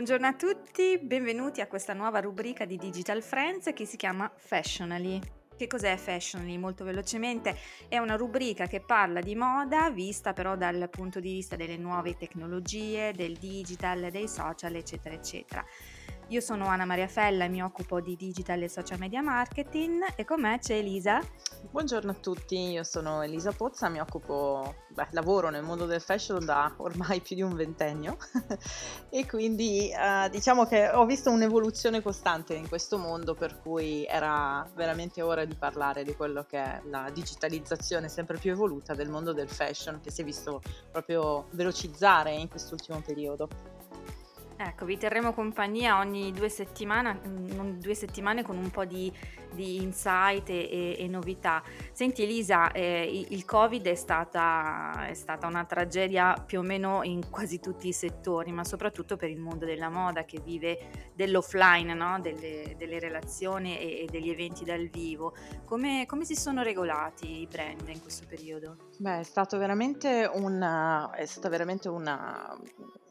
Buongiorno a tutti, benvenuti a questa nuova rubrica di Digital Friends che si chiama Fashionally. Che cos'è Fashionally? Molto velocemente è una rubrica che parla di moda vista però dal punto di vista delle nuove tecnologie, del digital, dei social, eccetera, eccetera. Io sono Anna Maria Fella e mi occupo di digital e social media marketing e con me c'è Elisa. Buongiorno a tutti, io sono Elisa Pozza, mi occupo, beh, lavoro nel mondo del fashion da ormai più di un ventennio e quindi eh, diciamo che ho visto un'evoluzione costante in questo mondo per cui era veramente ora di parlare di quello che è la digitalizzazione sempre più evoluta del mondo del fashion che si è visto proprio velocizzare in quest'ultimo periodo. Ecco, vi terremo compagnia ogni due settimane, mm, due settimane con un po' di, di insight e, e, novità. Senti Elisa, eh, il Covid è stata, è stata, una tragedia più o meno in quasi tutti i settori, ma soprattutto per il mondo della moda che vive dell'offline, no? delle, delle, relazioni e, e, degli eventi dal vivo. Come, come, si sono regolati i brand in questo periodo? Beh, è veramente una, è stata veramente una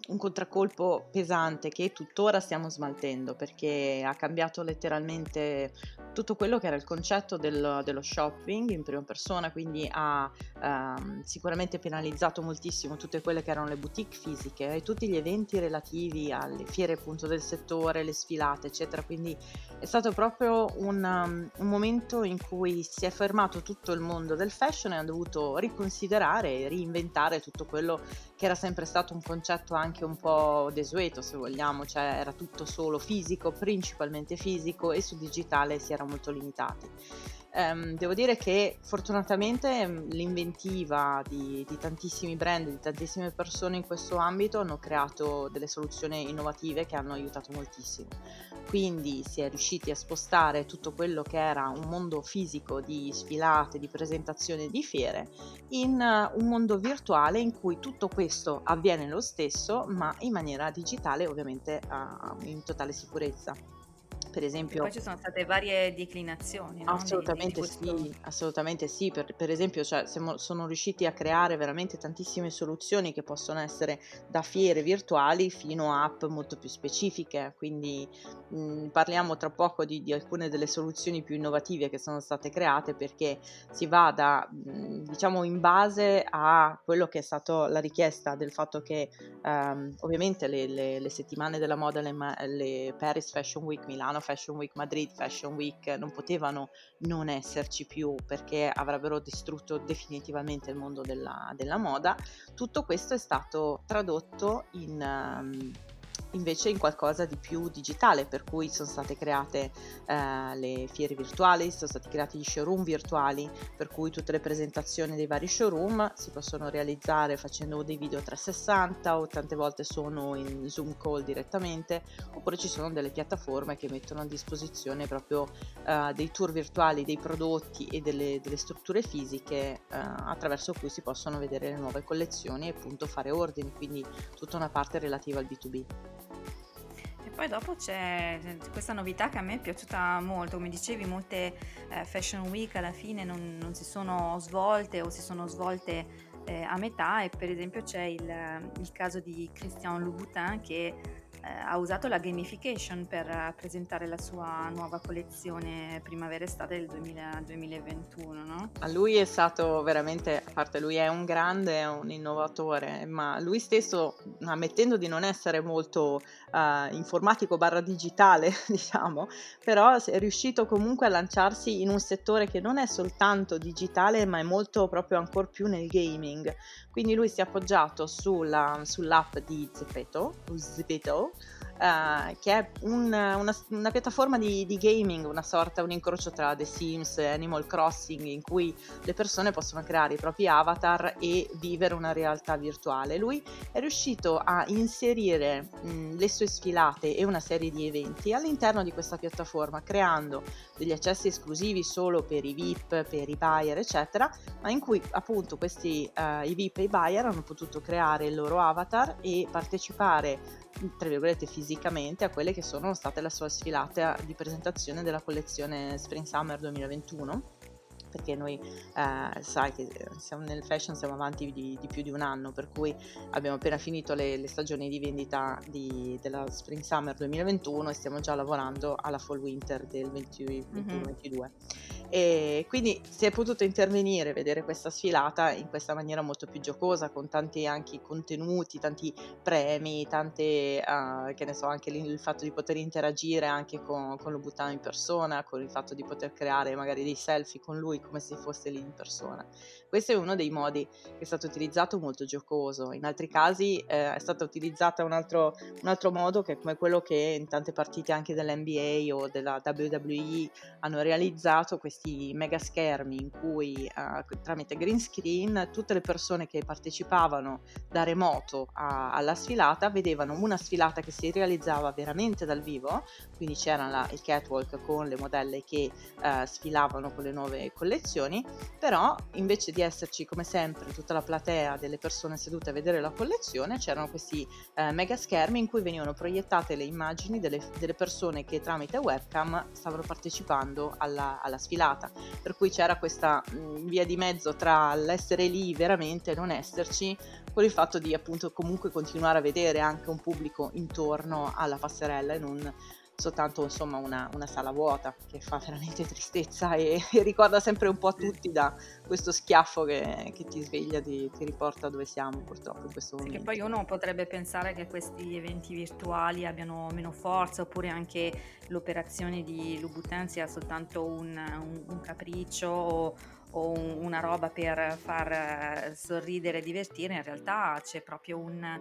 un contraccolpo pesante che tuttora stiamo smaltendo perché ha cambiato letteralmente tutto quello che era il concetto del, dello shopping in prima persona, quindi ha ehm, sicuramente penalizzato moltissimo tutte quelle che erano le boutique fisiche e tutti gli eventi relativi alle fiere appunto del settore, le sfilate eccetera, quindi è stato proprio un, um, un momento in cui si è fermato tutto il mondo del fashion e ha dovuto riconsiderare e reinventare tutto quello che era sempre stato un concetto anche un po' desueto se vogliamo, cioè era tutto solo fisico, principalmente fisico e su digitale si era molto limitati. Um, devo dire che fortunatamente mm, l'inventiva di, di, tantissimi brand, di tantissime persone in questo ambito hanno creato delle soluzioni innovative che hanno aiutato moltissimo. Quindi si è riusciti a spostare tutto quello che era un mondo fisico di sfilate, di presentazioni, di fiere in uh, un mondo virtuale in cui tutto questo avviene lo stesso ma in maniera digitale ovviamente uh, in totale sicurezza per esempio... Poi ci sono state varie declinazioni. No? Assolutamente di, di sì, assolutamente sì. Per, per esempio cioè, siamo, sono riusciti a creare veramente tantissime soluzioni che possono essere da fiere virtuali fino a app molto più specifiche. Quindi mh, parliamo tra poco di, di, alcune delle soluzioni più innovative che sono state create perché si va da, mh, diciamo, in base a quello che è stata la richiesta del fatto che um, ovviamente le, le, le, settimane della moda, le, le Paris Fashion Week, Milano Fashion Week, Madrid Fashion Week non potevano non esserci più perché avrebbero distrutto definitivamente il mondo della, della moda, tutto questo è stato tradotto in... Um, invece in qualcosa di più digitale, per cui sono state create eh, le fiere virtuali, sono stati creati gli showroom virtuali, per cui tutte le presentazioni dei vari showroom si possono realizzare facendo dei video 360 o tante volte sono in Zoom call direttamente, oppure ci sono delle piattaforme che mettono a disposizione proprio eh, dei tour virtuali dei prodotti e delle, delle strutture fisiche eh, attraverso cui si possono vedere le nuove collezioni e appunto fare ordini, quindi tutta una parte relativa al B2B. Poi dopo c'è questa novità che a me è piaciuta molto, come dicevi molte eh, fashion week alla fine non, non, si sono svolte o si sono svolte eh, a metà e per esempio c'è il, il caso di Christian Louboutin che ha usato la gamification per presentare la sua nuova collezione primavera-estate del 2000, 2021. No? A lui è stato veramente, a parte lui è un grande, è un innovatore, ma lui stesso, ammettendo di non essere molto uh, informatico barra digitale, diciamo, però è riuscito comunque a lanciarsi in un settore che non è soltanto digitale, ma è molto proprio ancora più nel gaming. Quindi lui si è appoggiato sulla, sull'app di Zepeto, Zepeto uh, che è un, una, una, piattaforma di, di, gaming, una sorta, un incrocio tra The Sims e Animal Crossing, in cui le persone possono creare i propri avatar e vivere una realtà virtuale. Lui è riuscito a inserire mh, le sue sfilate e una serie di eventi all'interno di questa piattaforma, creando degli accessi esclusivi solo per i VIP, per i buyer, eccetera, ma in cui appunto questi uh, i VIP e i buyer hanno potuto creare il loro avatar e partecipare tra virgolette fisicamente a quelle che sono state la sua sfilata di presentazione della collezione Spring Summer 2021 perché noi eh, sai che siamo nel fashion siamo avanti di, di, più di un anno, per cui abbiamo appena finito le, le stagioni di vendita di, della Spring Summer 2021 e stiamo già lavorando alla Fall Winter del 2021-2022. Mm-hmm. E quindi si è potuto intervenire, vedere questa sfilata in questa maniera molto più giocosa, con tanti anche contenuti, tanti premi, tante, uh, che ne so, anche il fatto di poter interagire anche con, con lo buttano in persona, con il fatto di poter creare magari dei selfie con lui come se fosse lì in persona. Questo è uno dei modi che è stato utilizzato molto giocoso, in altri casi eh, è stato utilizzato un altro, un altro modo che è come quello che in tante partite anche dell'NBA o della WWE hanno realizzato questi mega schermi in cui eh, tramite green screen tutte le persone che partecipavano da remoto a, alla sfilata vedevano una sfilata che si realizzava veramente dal vivo, quindi c'era la, il catwalk con le modelle che eh, sfilavano con le nuove collezioni, però invece di di esserci come sempre tutta la platea delle persone sedute a vedere la collezione, c'erano questi eh, mega schermi in cui venivano proiettate le immagini delle, delle persone che tramite webcam stavano partecipando alla, alla sfilata. Per cui c'era questa mh, mm, via di mezzo tra l'essere lì veramente e non esserci, con il fatto di appunto comunque continuare a vedere anche un pubblico intorno alla passerella e non soltanto insomma una, una, sala vuota che fa veramente tristezza e, e, ricorda sempre un po' a tutti da questo schiaffo che, che ti sveglia, ti, ti, riporta dove siamo purtroppo in questo momento. Che poi uno potrebbe pensare che questi eventi virtuali abbiano meno forza oppure anche l'operazione di Louboutin sia soltanto un, un, un capriccio o, o una roba per far eh, sorridere e divertire, in realtà c'è proprio un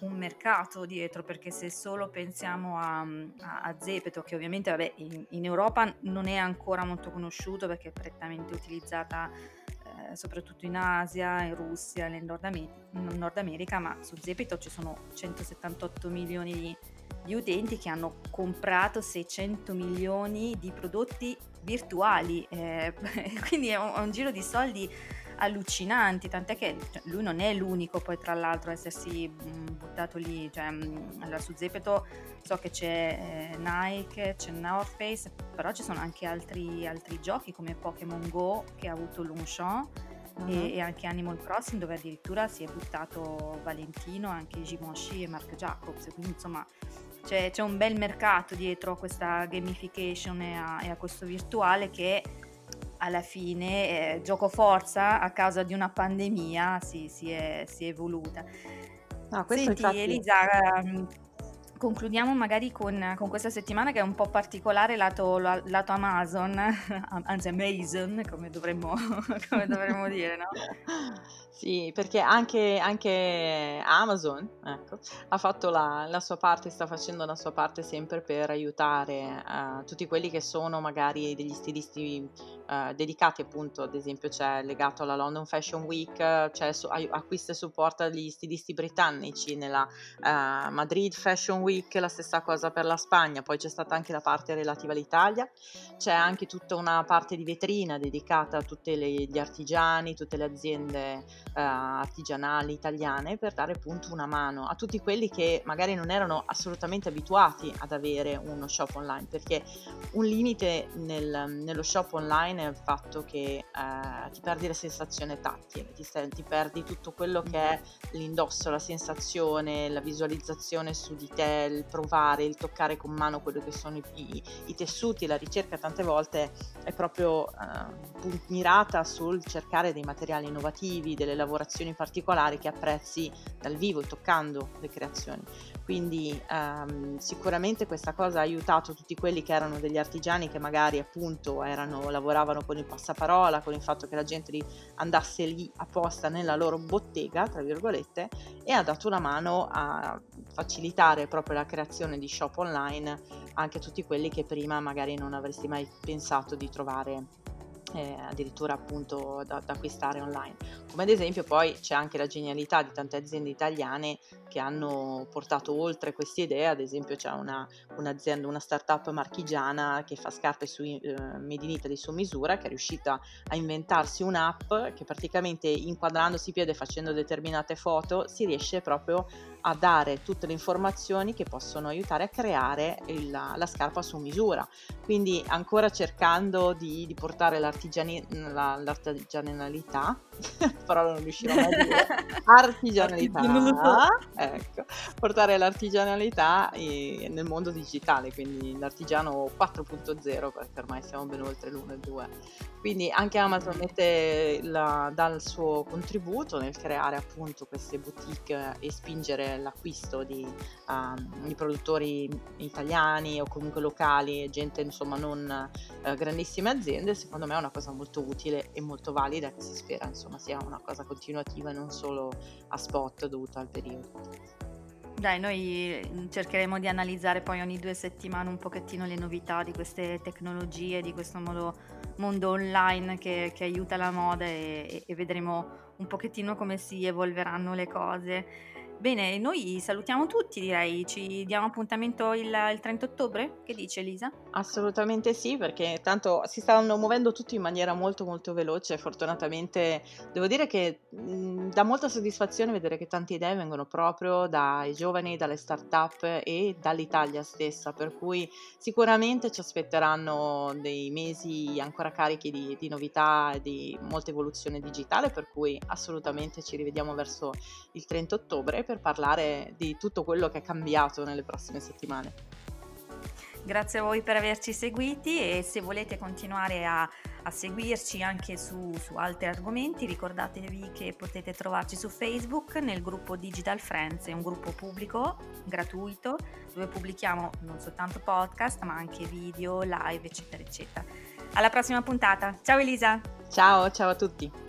un mercato dietro, perché se solo pensiamo a, a, a Zepeto, che ovviamente vabbè, in, in, Europa non è ancora molto conosciuto perché è prettamente utilizzata eh, soprattutto in Asia, in Russia in Nord, Nord America, ma su Zepeto ci sono 178 milioni di, di utenti che hanno comprato 600 milioni di prodotti virtuali, eh, quindi è un, è un giro di soldi allucinanti, tant'è che cioè, lui non è l'unico poi tra l'altro a essersi mm, buttato lì, cioè, mm, allora su Zepeto so che c'è eh, Nike, c'è North Face, però ci sono anche altri, altri giochi come Pokémon Go che ha avuto Longchamp uh-huh. e, e, anche Animal Crossing dove addirittura si è buttato Valentino, anche Givenchy e Mark Jacobs, quindi insomma c'è, c'è un bel mercato dietro a questa gamification e a, e a questo virtuale che alla fine eh, gioco forza a causa di una pandemia si, si, è, si è, evoluta. No, Senti infatti... Elisa, um, concludiamo magari con, con, questa settimana che è un po' particolare lato, lato Amazon, anzi Amazon come dovremmo, come dovremmo dire, no? Sì, perché anche, anche Amazon ecco, ha fatto la, la, sua parte, sta facendo la sua parte sempre per aiutare uh, tutti quelli che sono magari degli stilisti uh, dedicati appunto, ad esempio c'è legato alla London Fashion Week, c'è su, acquista e supporta gli stilisti britannici nella uh, Madrid Fashion Week, la stessa cosa per la Spagna, poi c'è stata anche la parte relativa all'Italia, c'è anche tutta una parte di vetrina dedicata a tutti gli artigiani, tutte le aziende eh, artigianali italiane per dare appunto una mano a tutti quelli che magari non erano assolutamente abituati ad avere uno shop online perché un limite nel, nello shop online è il fatto che eh, ti perdi la sensazione tattile, ti, ti, perdi tutto quello che è l'indosso, la sensazione, la visualizzazione su di te, il provare, il toccare con mano quello che sono i, i, i tessuti, la ricerca tante volte è proprio eh, mirata sul cercare dei materiali innovativi, delle lavorazioni particolari che apprezzi dal vivo, toccando le creazioni. Quindi ehm, sicuramente questa cosa ha aiutato tutti quelli che erano degli artigiani che magari appunto erano, lavoravano con il passaparola, con il fatto che la gente andasse lì apposta nella loro bottega, tra virgolette, e ha dato una mano a facilitare proprio la creazione di shop online anche a tutti quelli che prima magari non avresti mai pensato di trovare eh, addirittura appunto da, da, acquistare online. Come ad esempio poi c'è anche la genialità di tante aziende italiane che hanno portato oltre queste idee, ad esempio c'è una, un'azienda, una startup marchigiana che fa scarpe su, eh, made in Italy su misura, che è riuscita a inventarsi un'app che praticamente inquadrandosi piede facendo determinate foto si riesce proprio a dare tutte le informazioni che possono aiutare a creare il, la, la, scarpa su misura. Quindi ancora cercando di, di portare l'artigiani- la- l'artigianalità, però non riuscirò mai a dire, artigianalità, ecco, portare l'artigianalità eh, nel mondo digitale, quindi l'artigiano 4.0, perché ormai siamo ben oltre l'1 e il 2. Quindi anche Amazon mette la, dà il suo contributo nel creare appunto queste boutique e spingere l'acquisto di, um, di produttori italiani o comunque locali, gente insomma non uh, grandissime aziende, secondo me è una cosa molto utile e molto valida che si spera insomma sia una cosa continuativa e non solo a spot dovuta al periodo. Dai, noi mm, cercheremo di analizzare poi ogni due settimane un pochettino le novità di queste tecnologie, di questo modo, mondo online che, che aiuta la moda e, e vedremo un pochettino come si evolveranno le cose. Bene, noi salutiamo tutti, direi. Ci diamo appuntamento il, il 30 ottobre? Che dice Elisa? Assolutamente sì, perché tanto si stanno muovendo tutti in maniera molto molto veloce. Fortunatamente devo dire che mh, dà molta soddisfazione vedere che tante idee vengono proprio dai giovani, dalle start-up e dall'Italia stessa, per cui sicuramente ci aspetteranno dei mesi ancora carichi di, di novità e di molta evoluzione digitale, per cui assolutamente ci rivediamo verso il 30 ottobre per parlare di tutto quello che è cambiato nelle prossime settimane. Grazie a voi per averci seguiti e se volete continuare a, a seguirci anche su, su, altri argomenti ricordatevi che potete trovarci su Facebook nel gruppo Digital Friends, è un gruppo pubblico, gratuito, dove pubblichiamo non soltanto podcast ma anche video, live eccetera eccetera. Alla prossima puntata, ciao Elisa! Ciao, ciao a tutti!